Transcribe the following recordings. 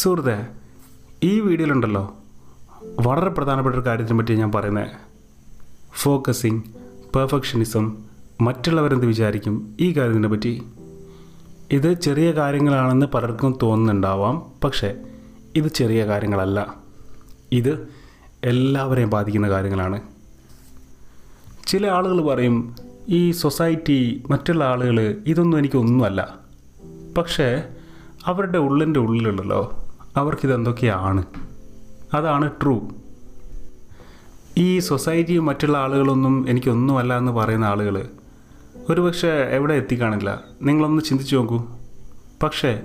സുഹൃത്തെ ഈ വീഡിയോയിലുണ്ടല്ലോ. വളരെ പ്രധാനപ്പെട്ട ഒരു കാര്യത്തിനെ പറ്റി ഞാൻ പറയുന്നത് ഫോക്കസിങ് പെർഫെക്ഷനിസം മറ്റുള്ളവരെന്ത് വിചാരിക്കും ഈ കാര്യത്തിനെ പറ്റി. ഇത് ചെറിയ കാര്യങ്ങളാണെന്ന് പലർക്കും തോന്നുന്നുണ്ടാവാം പക്ഷേ ഇത് ചെറിയ കാര്യങ്ങളല്ല. ഇത് എല്ലാവരെയും ബാധിക്കുന്ന കാര്യങ്ങളാണ്. ചില ആളുകൾ പറയും ഈ സൊസൈറ്റി മറ്റുള്ള ആളുകൾ ഇതൊന്നും എനിക്കൊന്നുമല്ല. പക്ഷേ അവരുടെ ഉള്ളിന്റെ ഉള്ളിലുണ്ടല്ലോ അവർക്കിതെന്തൊക്കെയാണ്? അതാണ് ട്രൂ ഈ സൊസൈറ്റിയും മറ്റുള്ള ആളുകളൊന്നും എനിക്കൊന്നുമല്ല എന്ന് പറയുന്ന ആളുകൾ ഒരുപക്ഷെ എവിടെ എത്തിക്കാണില്ല. നിങ്ങളൊന്ന് ചിന്തിച്ചു നോക്കൂ. പക്ഷേ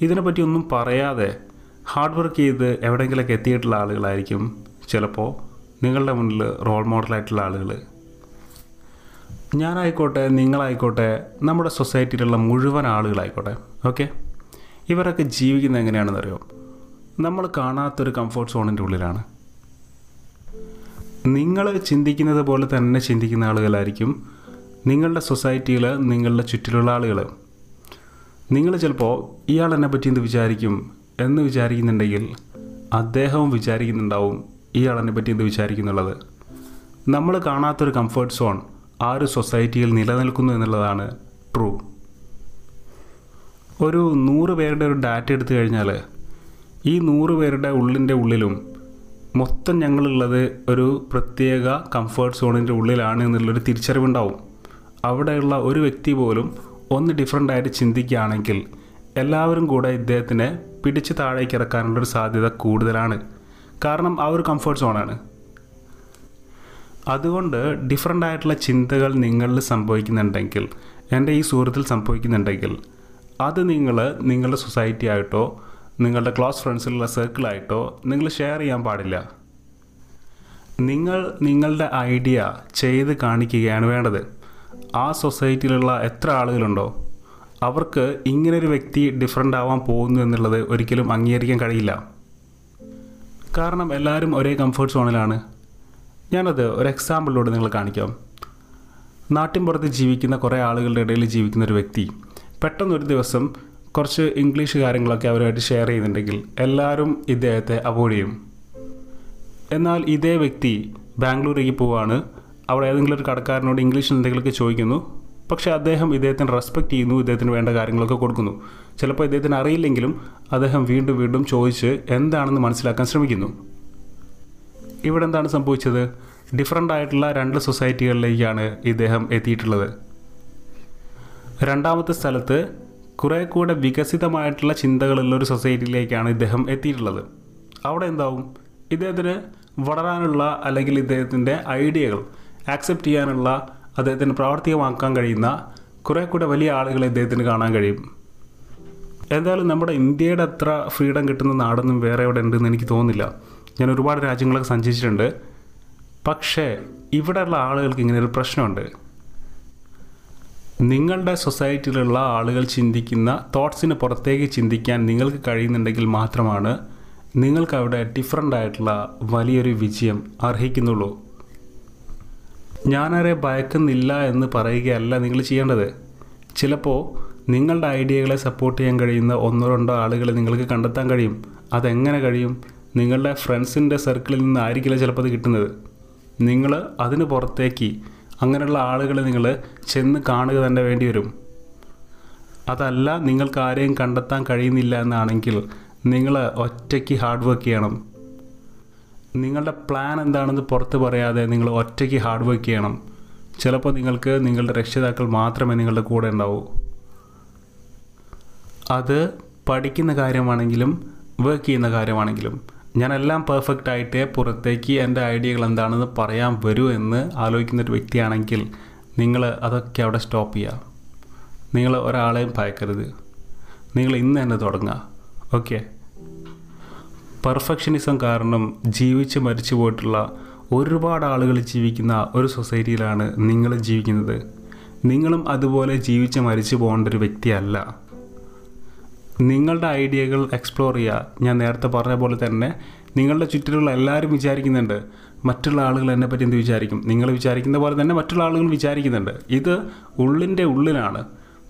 ഇതിനെപ്പറ്റി ഒന്നും പറയാതെ ഹാർഡ് വർക്ക് ചെയ്ത് എവിടെയെങ്കിലൊക്കെ എത്തിയിട്ടുള്ള ആളുകളായിരിക്കും ചിലപ്പോൾ നിങ്ങളുടെ മുന്നിൽ റോൾ മോഡലായിട്ടുള്ള ആളുകൾ ഞാനായിക്കോട്ടെ നിങ്ങളായിക്കോട്ടെ നമ്മുടെ സൊസൈറ്റിയിലുള്ള മുഴുവൻ ആളുകളായിക്കോട്ടെ ഓക്കെ ഇവരൊക്കെ ജീവിക്കുന്നത് എങ്ങനെയാണെന്ന് അറിയോ നമ്മൾ കാണാത്തൊരു കംഫോർട്ട് സോണിന്റെ ഉള്ളിലാണ്. നിങ്ങൾ ചിന്തിക്കുന്നത് പോലെ തന്നെ ചിന്തിക്കുന്ന ആളുകളായിരിക്കും നിങ്ങളുടെ സൊസൈറ്റിയിൽ നിങ്ങളുടെ ചുറ്റിലുള്ള ആളുകൾ നിങ്ങൾ ചിലപ്പോൾ ഇയാൾ എന്നെ പറ്റി എന്ത് വിചാരിക്കും എന്ന് വിചാരിക്കുന്നുണ്ടെങ്കിൽ അദ്ദേഹവും വിചാരിക്കുന്നുണ്ടാവും ഇയാൾ എന്നെ പറ്റി എന്ത് വിചാരിക്കുന്നുള്ളത് നമ്മൾ കാണാത്തൊരു കംഫർട്ട് സോൺ ആ ഒരു സൊസൈറ്റിയിൽ നിലനിൽക്കുന്നു എന്നുള്ളതാണ് ട്രൂ ഒരു നൂറ് പേരുടെ ഒരു ഡാറ്റ എടുത്തു കഴിഞ്ഞാൽ ഈ നൂറ് പേരുടെ ഉള്ളിന്റെ ഉള്ളിലും മൊത്തം ഞങ്ങളുള്ളത് ഒരു പ്രത്യേക കംഫേർട്ട് സോണിന്റെ ഉള്ളിലാണ് എന്നുള്ളൊരു തിരിച്ചറിവുണ്ടാവും. അവിടെയുള്ള ഒരു വ്യക്തി പോലും ഒന്ന് ഡിഫറെന്റ് ആയിട്ട് ചിന്തിക്കുകയാണെങ്കിൽ എല്ലാവരും കൂടെ ഇദ്ദേഹത്തിനെ പിടിച്ച് താഴേക്ക് ഇറക്കാനുള്ളൊരു സാധ്യത കൂടുതലാണ്. കാരണം ആ ഒരു കംഫേർട്ട് സോണാണ് അതുകൊണ്ട് ഡിഫറെന്റ് ആയിട്ടുള്ള ചിന്തകൾ നിങ്ങളിൽ സംഭവിക്കുന്നുണ്ടെങ്കിൽ എന്റെ ഈ സുഹൃത്തിൽ സംഭവിക്കുന്നുണ്ടെങ്കിൽ അത് നിങ്ങൾ നിങ്ങളുടെ സൊസൈറ്റി ആയിട്ടോ നിങ്ങളുടെ ക്ലോസ് ഫ്രണ്ട്സിലുള്ള സർക്കിളായിട്ടോ നിങ്ങൾ ഷെയർ ചെയ്യാൻ പാടില്ല. നിങ്ങൾ നിങ്ങളുടെ ഐഡിയ ചെയ്ത് കാണിക്കുകയാണ് വേണ്ടത്. ആ സൊസൈറ്റിയിലുള്ള എത്ര ആളുകളുണ്ടോ അവർക്ക് ഇങ്ങനൊരു വ്യക്തി ഡിഫറെന്റ് ആവാൻ പോകുന്നു എന്നുള്ളത് ഒരിക്കലും അംഗീകരിക്കാൻ കഴിയില്ല. കാരണം എല്ലാവരും ഒരേ കംഫർട്ട് സോണിലാണ് ഞാനത് ഒരു എക്സാമ്പിളിലൂടെ നിങ്ങൾ കാണിക്കാം. നാട്ടിൻപുറത്ത് ജീവിക്കുന്ന കുറേ ആളുകളുടെ ഇടയിൽ ജീവിക്കുന്ന ഒരു വ്യക്തി. പെട്ടെന്നൊരു ദിവസം കുറച്ച് ഇംഗ്ലീഷ് കാര്യങ്ങളൊക്കെ അവരുമായിട്ട് ഷെയർ ചെയ്യുന്നുണ്ടെങ്കിൽ എല്ലാവരും ഇദ്ദേഹത്തെ അവോയ്ഡ് ചെയ്യും. എന്നാൽ ഇതേ വ്യക്തി ബാംഗ്ലൂരേക്ക് പോവാണ്. അവിടെ ഏതെങ്കിലും ഒരു കടക്കാരനോട് ഇംഗ്ലീഷിൽ എന്തെങ്കിലുമൊക്കെ ചോദിക്കുന്നു. പക്ഷേ അദ്ദേഹം ഇദ്ദേഹത്തിന് റെസ്പെക്റ്റ് ചെയ്യുന്നു ഇദ്ദേഹത്തിന് വേണ്ട കാര്യങ്ങളൊക്കെ കൊടുക്കുന്നു. ചിലപ്പോൾ ഇദ്ദേഹത്തിന് അറിയില്ലെങ്കിലും അദ്ദേഹം വീണ്ടും വീണ്ടും ചോദിച്ച് എന്താണെന്ന് മനസ്സിലാക്കാൻ ശ്രമിക്കുന്നു. ഇവിടെ എന്താണ് സംഭവിച്ചത്? ഡിഫറെന്റ് ആയിട്ടുള്ള രണ്ട് സൊസൈറ്റികളിലേക്കാണ് ഇദ്ദേഹം എത്തിയിട്ടുള്ളത്. രണ്ടാമത്തെ സ്ഥലത്ത് കുറേ കൂടെ വികസിതമായിട്ടുള്ള ചിന്തകളുള്ള ഒരു സൊസൈറ്റിയിലേക്കാണ് ഇദ്ദേഹം എത്തിയിട്ടുള്ളത്. അവിടെ എന്താവും? ഇദ്ദേഹത്തിന് വളരാനുള്ള അല്ലെങ്കിൽ ഇദ്ദേഹത്തിന്റെ ഐഡിയകൾ ആക്സെപ്റ്റ് ചെയ്യാനുള്ള അദ്ദേഹത്തിന് പ്രാവർത്തികമാക്കാൻ കഴിയുന്ന കുറേ കൂടെ വലിയ ആളുകളെ ഇദ്ദേഹത്തിന് കാണാൻ കഴിയും. എന്തായാലും നമ്മുടെ ഇന്ത്യയുടെ അത്ര ഫ്രീഡം കിട്ടുന്ന നാടൊന്നും വേറെ എവിടെ ഉണ്ടെന്ന് എനിക്ക് തോന്നുന്നില്ല. ഞാൻ ഒരുപാട് രാജ്യങ്ങളൊക്കെ സഞ്ചരിച്ചിട്ടുണ്ട്. പക്ഷേ ഇവിടെയുള്ള ആളുകൾക്ക് ഇങ്ങനെ ഒരു പ്രശ്നമുണ്ട്. നിങ്ങളുടെ സൊസൈറ്റിയിലുള്ള ആളുകൾ ചിന്തിക്കുന്ന തോട്ട്സിന് പുറത്തേക്ക് ചിന്തിക്കാൻ നിങ്ങൾക്ക് കഴിയുന്നുണ്ടെങ്കിൽ മാത്രമാണ് നിങ്ങൾക്ക് അവിടെ ഡിഫറെന്റ് ആയിട്ടുള്ള വലിയൊരു വിജയം അർഹിക്കുന്നുള്ളൂ. ഞാനാരെ ഭയക്കുന്നില്ല എന്ന് പറയുകയല്ല നിങ്ങൾ ചെയ്യേണ്ടത്. ചിലപ്പോൾ നിങ്ങളുടെ ഐഡിയകളെ സപ്പോർട്ട് ചെയ്യാൻ കഴിയുന്ന ഒന്നോ രണ്ടോ ആളുകളെ നിങ്ങൾക്ക് കണ്ടെത്താൻ കഴിയും. അതെങ്ങനെ കഴിയും? നിങ്ങളുടെ ഫ്രണ്ട്സിന്റെ സർക്കിളിൽ നിന്നായിരിക്കില്ല ചിലപ്പോൾ അത് കിട്ടുന്നത്. നിങ്ങൾ അതിന് പുറത്തേക്ക് അങ്ങനെയുള്ള ആളുകളെ നിങ്ങൾ ചെന്ന് കാണുക തന്നെ വേണ്ടി വരും. അതല്ല നിങ്ങൾക്ക് ആരെയും കണ്ടെത്താൻ കഴിയുന്നില്ല എന്നാണെങ്കിൽ നിങ്ങൾ ഒറ്റയ്ക്ക് ഹാർഡ് വർക്ക് ചെയ്യണം. നിങ്ങളുടെ പ്ലാൻ എന്താണെന്ന് പുറത്ത് പറയാതെ നിങ്ങൾ ഒറ്റയ്ക്ക് ഹാർഡ് വർക്ക് ചെയ്യണം. ചിലപ്പോൾ നിങ്ങൾക്ക് നിങ്ങളുടെ രക്ഷിതാക്കൾ മാത്രമേ നിങ്ങളുടെ കൂടെ ഉണ്ടാവൂ. അത് പഠിക്കുന്ന കാര്യമാണെങ്കിലും വർക്ക് ചെയ്യുന്ന കാര്യമാണെങ്കിലും ഞാനെല്ലാം പെർഫെക്റ്റ് ആയിട്ടേ പുറത്തേക്ക് എന്റെ ഐഡിയകൾ എന്താണെന്ന് പറയാൻ വരൂ എന്ന് ആലോചിക്കുന്ന ഒരു വ്യക്തിയാണെങ്കിൽ നിങ്ങൾ അതൊക്കെ അവിടെ സ്റ്റോപ്പ് ചെയ്യുക നിങ്ങൾ ഒരാളെയും ഭയക്കരുത്. നിങ്ങൾ ഇന്ന് തന്നെ തുടങ്ങുക ഓക്കെ പെർഫെക്ഷനിസം കാരണം ജീവിച്ച് മരിച്ചു പോയിട്ടുള്ള ഒരുപാട് ആളുകൾ ജീവിക്കുന്ന ഒരു സൊസൈറ്റിയിലാണ് നിങ്ങൾ ജീവിക്കുന്നത്. നിങ്ങളും അതുപോലെ ജീവിച്ച് മരിച്ചു പോകേണ്ട ഒരു വ്യക്തിയല്ല. നിങ്ങളുടെ ഐഡിയകൾ എക്സ്പ്ലോർ ചെയ്യുക ഞാൻ നേരത്തെ പറഞ്ഞ പോലെ തന്നെ നിങ്ങളുടെ ചുറ്റിലുള്ള എല്ലാവരും വിചാരിക്കുന്നുണ്ട് മറ്റുള്ള ആളുകൾ എന്നെ പറ്റി എന്ത് വിചാരിക്കും? നിങ്ങൾ വിചാരിക്കുന്ന പോലെ തന്നെ മറ്റുള്ള ആളുകൾ വിചാരിക്കുന്നുണ്ട്. ഇത് ഉള്ളിന്റെ ഉള്ളിലാണ്.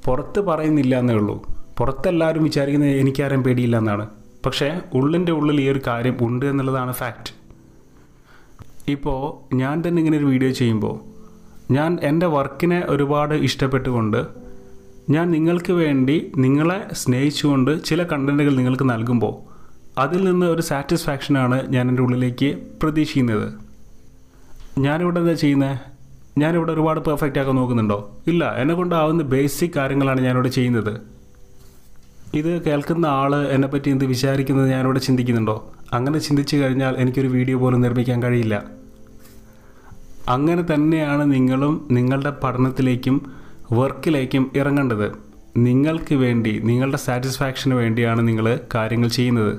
പുറത്ത് പറയുന്നില്ല എന്നേ ഉള്ളൂ. പുറത്തെല്ലാവരും വിചാരിക്കുന്നത് എനിക്കാരും പേടിയില്ല എന്നാണ്. പക്ഷേ ഉള്ളിന്റെ ഉള്ളിൽ ഈ ഒരു കാര്യം ഉണ്ട് എന്നുള്ളതാണ് ഫാക്റ്റ് ഇപ്പോൾ ഞാൻ തന്നെ ഇങ്ങനെ ഒരു വീഡിയോ ചെയ്യുമ്പോൾ ഞാൻ എന്റെ വർക്കിനെ ഒരുപാട് ഇഷ്ടപ്പെട്ടുകൊണ്ട് ഞാൻ നിങ്ങൾക്ക് വേണ്ടി നിങ്ങളെ സ്നേഹിച്ചുകൊണ്ട് ചില കണ്ടന്റുകൾ നിങ്ങൾക്ക് നൽകുമ്പോൾ അതിൽ നിന്ന് ഒരു സാറ്റിസ്ഫാക്ഷനാണ് ഞാൻ എന്റെ ഉള്ളിലേക്ക് പ്രതീക്ഷിക്കുന്നത്. ഞാനിവിടെ എന്താ ചെയ്യുന്നത് ഞാനിവിടെ ഒരുപാട് പെർഫെക്റ്റ് ആക്കാൻ നോക്കുന്നുണ്ടോ? ഇല്ല എന്നെ കൊണ്ടാവുന്ന ബേസിക് കാര്യങ്ങളാണ് ഞാനിവിടെ ചെയ്യുന്നത്. ഇത് കേൾക്കുന്ന ആൾ എന്നെപ്പറ്റി എന്ത് വിചാരിക്കുന്നത് ഞാനിവിടെ ചിന്തിക്കുന്നുണ്ടോ? അങ്ങനെ ചിന്തിച്ചു കഴിഞ്ഞാൽ എനിക്കൊരു വീഡിയോ പോലും നിർമ്മിക്കാൻ കഴിയില്ല. അങ്ങനെ തന്നെയാണ് നിങ്ങളും നിങ്ങളുടെ പഠനത്തിലേക്കും വർക്കിലേക്കും ഇറങ്ങേണ്ടത് നിങ്ങൾക്ക് വേണ്ടി നിങ്ങളുടെ സാറ്റിസ്ഫാക്ഷന് വേണ്ടിയാണ് നിങ്ങൾ കാര്യങ്ങൾ ചെയ്യുന്നത്.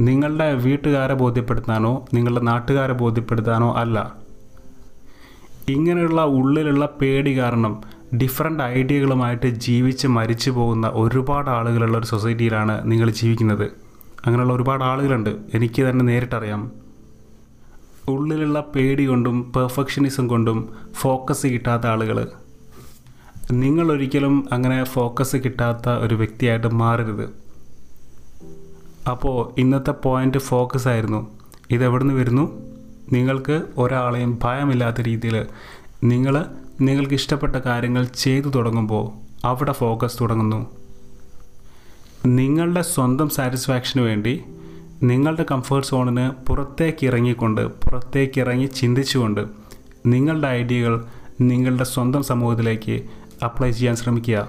നിങ്ങളുടെ വീട്ടുകാരെ ബോധ്യപ്പെടുത്താനോ നിങ്ങളുടെ നാട്ടുകാരെ ബോധ്യപ്പെടുത്താനോ അല്ല. ഇങ്ങനെയുള്ള ഉള്ളിലുള്ള പേടി കാരണം ഡിഫറെന്റ് ഐഡിയകളുമായിട്ട് ജീവിച്ച് മരിച്ചു പോകുന്ന ഒരുപാട് ആളുകളുള്ള ഒരു സൊസൈറ്റിയിലാണ് നിങ്ങൾ ജീവിക്കുന്നത്. അങ്ങനെയുള്ള ഒരുപാട് ആളുകളുണ്ട്. എനിക്ക് തന്നെ നേരിട്ടറിയാം. ഉള്ളിലുള്ള പേടി കൊണ്ടും പെർഫെക്ഷനിസം കൊണ്ടും ഫോക്കസ് കിട്ടാത്ത ആളുകൾ നിങ്ങൾ ഒരിക്കലും അങ്ങനെ ഫോക്കസ് കിട്ടാത്ത ഒരു വ്യക്തിയായിട്ട് മാറരുത്. അപ്പോൾ ഇന്നത്തെ പോയിന്റ് ഫോക്കസ് ആയിരുന്നു. ഇതെവിടെ നിന്ന് വരുന്നു? നിങ്ങൾക്ക് ഒരാളെയും ഭയമില്ലാത്ത രീതിയിൽ നിങ്ങൾ നിങ്ങൾക്ക് ഇഷ്ടപ്പെട്ട കാര്യങ്ങൾ ചെയ്തു തുടങ്ങുമ്പോൾ അവിടെ ഫോക്കസ് തുടങ്ങുന്നു. നിങ്ങളുടെ സ്വന്തം സാറ്റിസ്ഫാക്ഷന് വേണ്ടി നിങ്ങളുടെ കംഫേർട്ട് സോണിന് പുറത്തേക്ക് ഇറങ്ങിക്കൊണ്ട് പുറത്തേക്ക് ഇറങ്ങി ചിന്തിച്ചുകൊണ്ട് നിങ്ങളുടെ ഐഡിയകൾ നിങ്ങളുടെ സ്വന്തം സമൂഹത്തിലേക്ക് അപ്ലൈ ചെയ്യാൻ ശ്രമിക്കുക.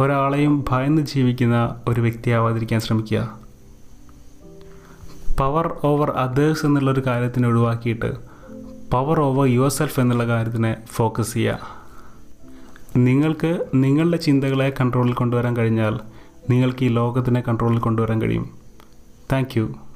ഒരാളെയും ഭയന്ന് ജീവിക്കുന്ന ഒരു വ്യക്തിയാവാതിരിക്കാൻ ശ്രമിക്കുക. പവർ ഓവർ അതേഴ്സ് എന്നുള്ളൊരു കാര്യത്തിനെ ഒഴിവാക്കിയിട്ട് പവർ ഓവർ യുവർ സെൽഫ് എന്നുള്ള കാര്യത്തിനെ ഫോക്കസ് ചെയ്യുക. നിങ്ങൾക്ക് നിങ്ങളുടെ ചിന്തകളെ കൺട്രോളിൽ കൊണ്ടുവരാൻ കഴിഞ്ഞാൽ നിങ്ങൾക്ക് ഈ ലോകത്തിനെ കൺട്രോളിൽ കൊണ്ടുവരാൻ കഴിയും. താങ്ക്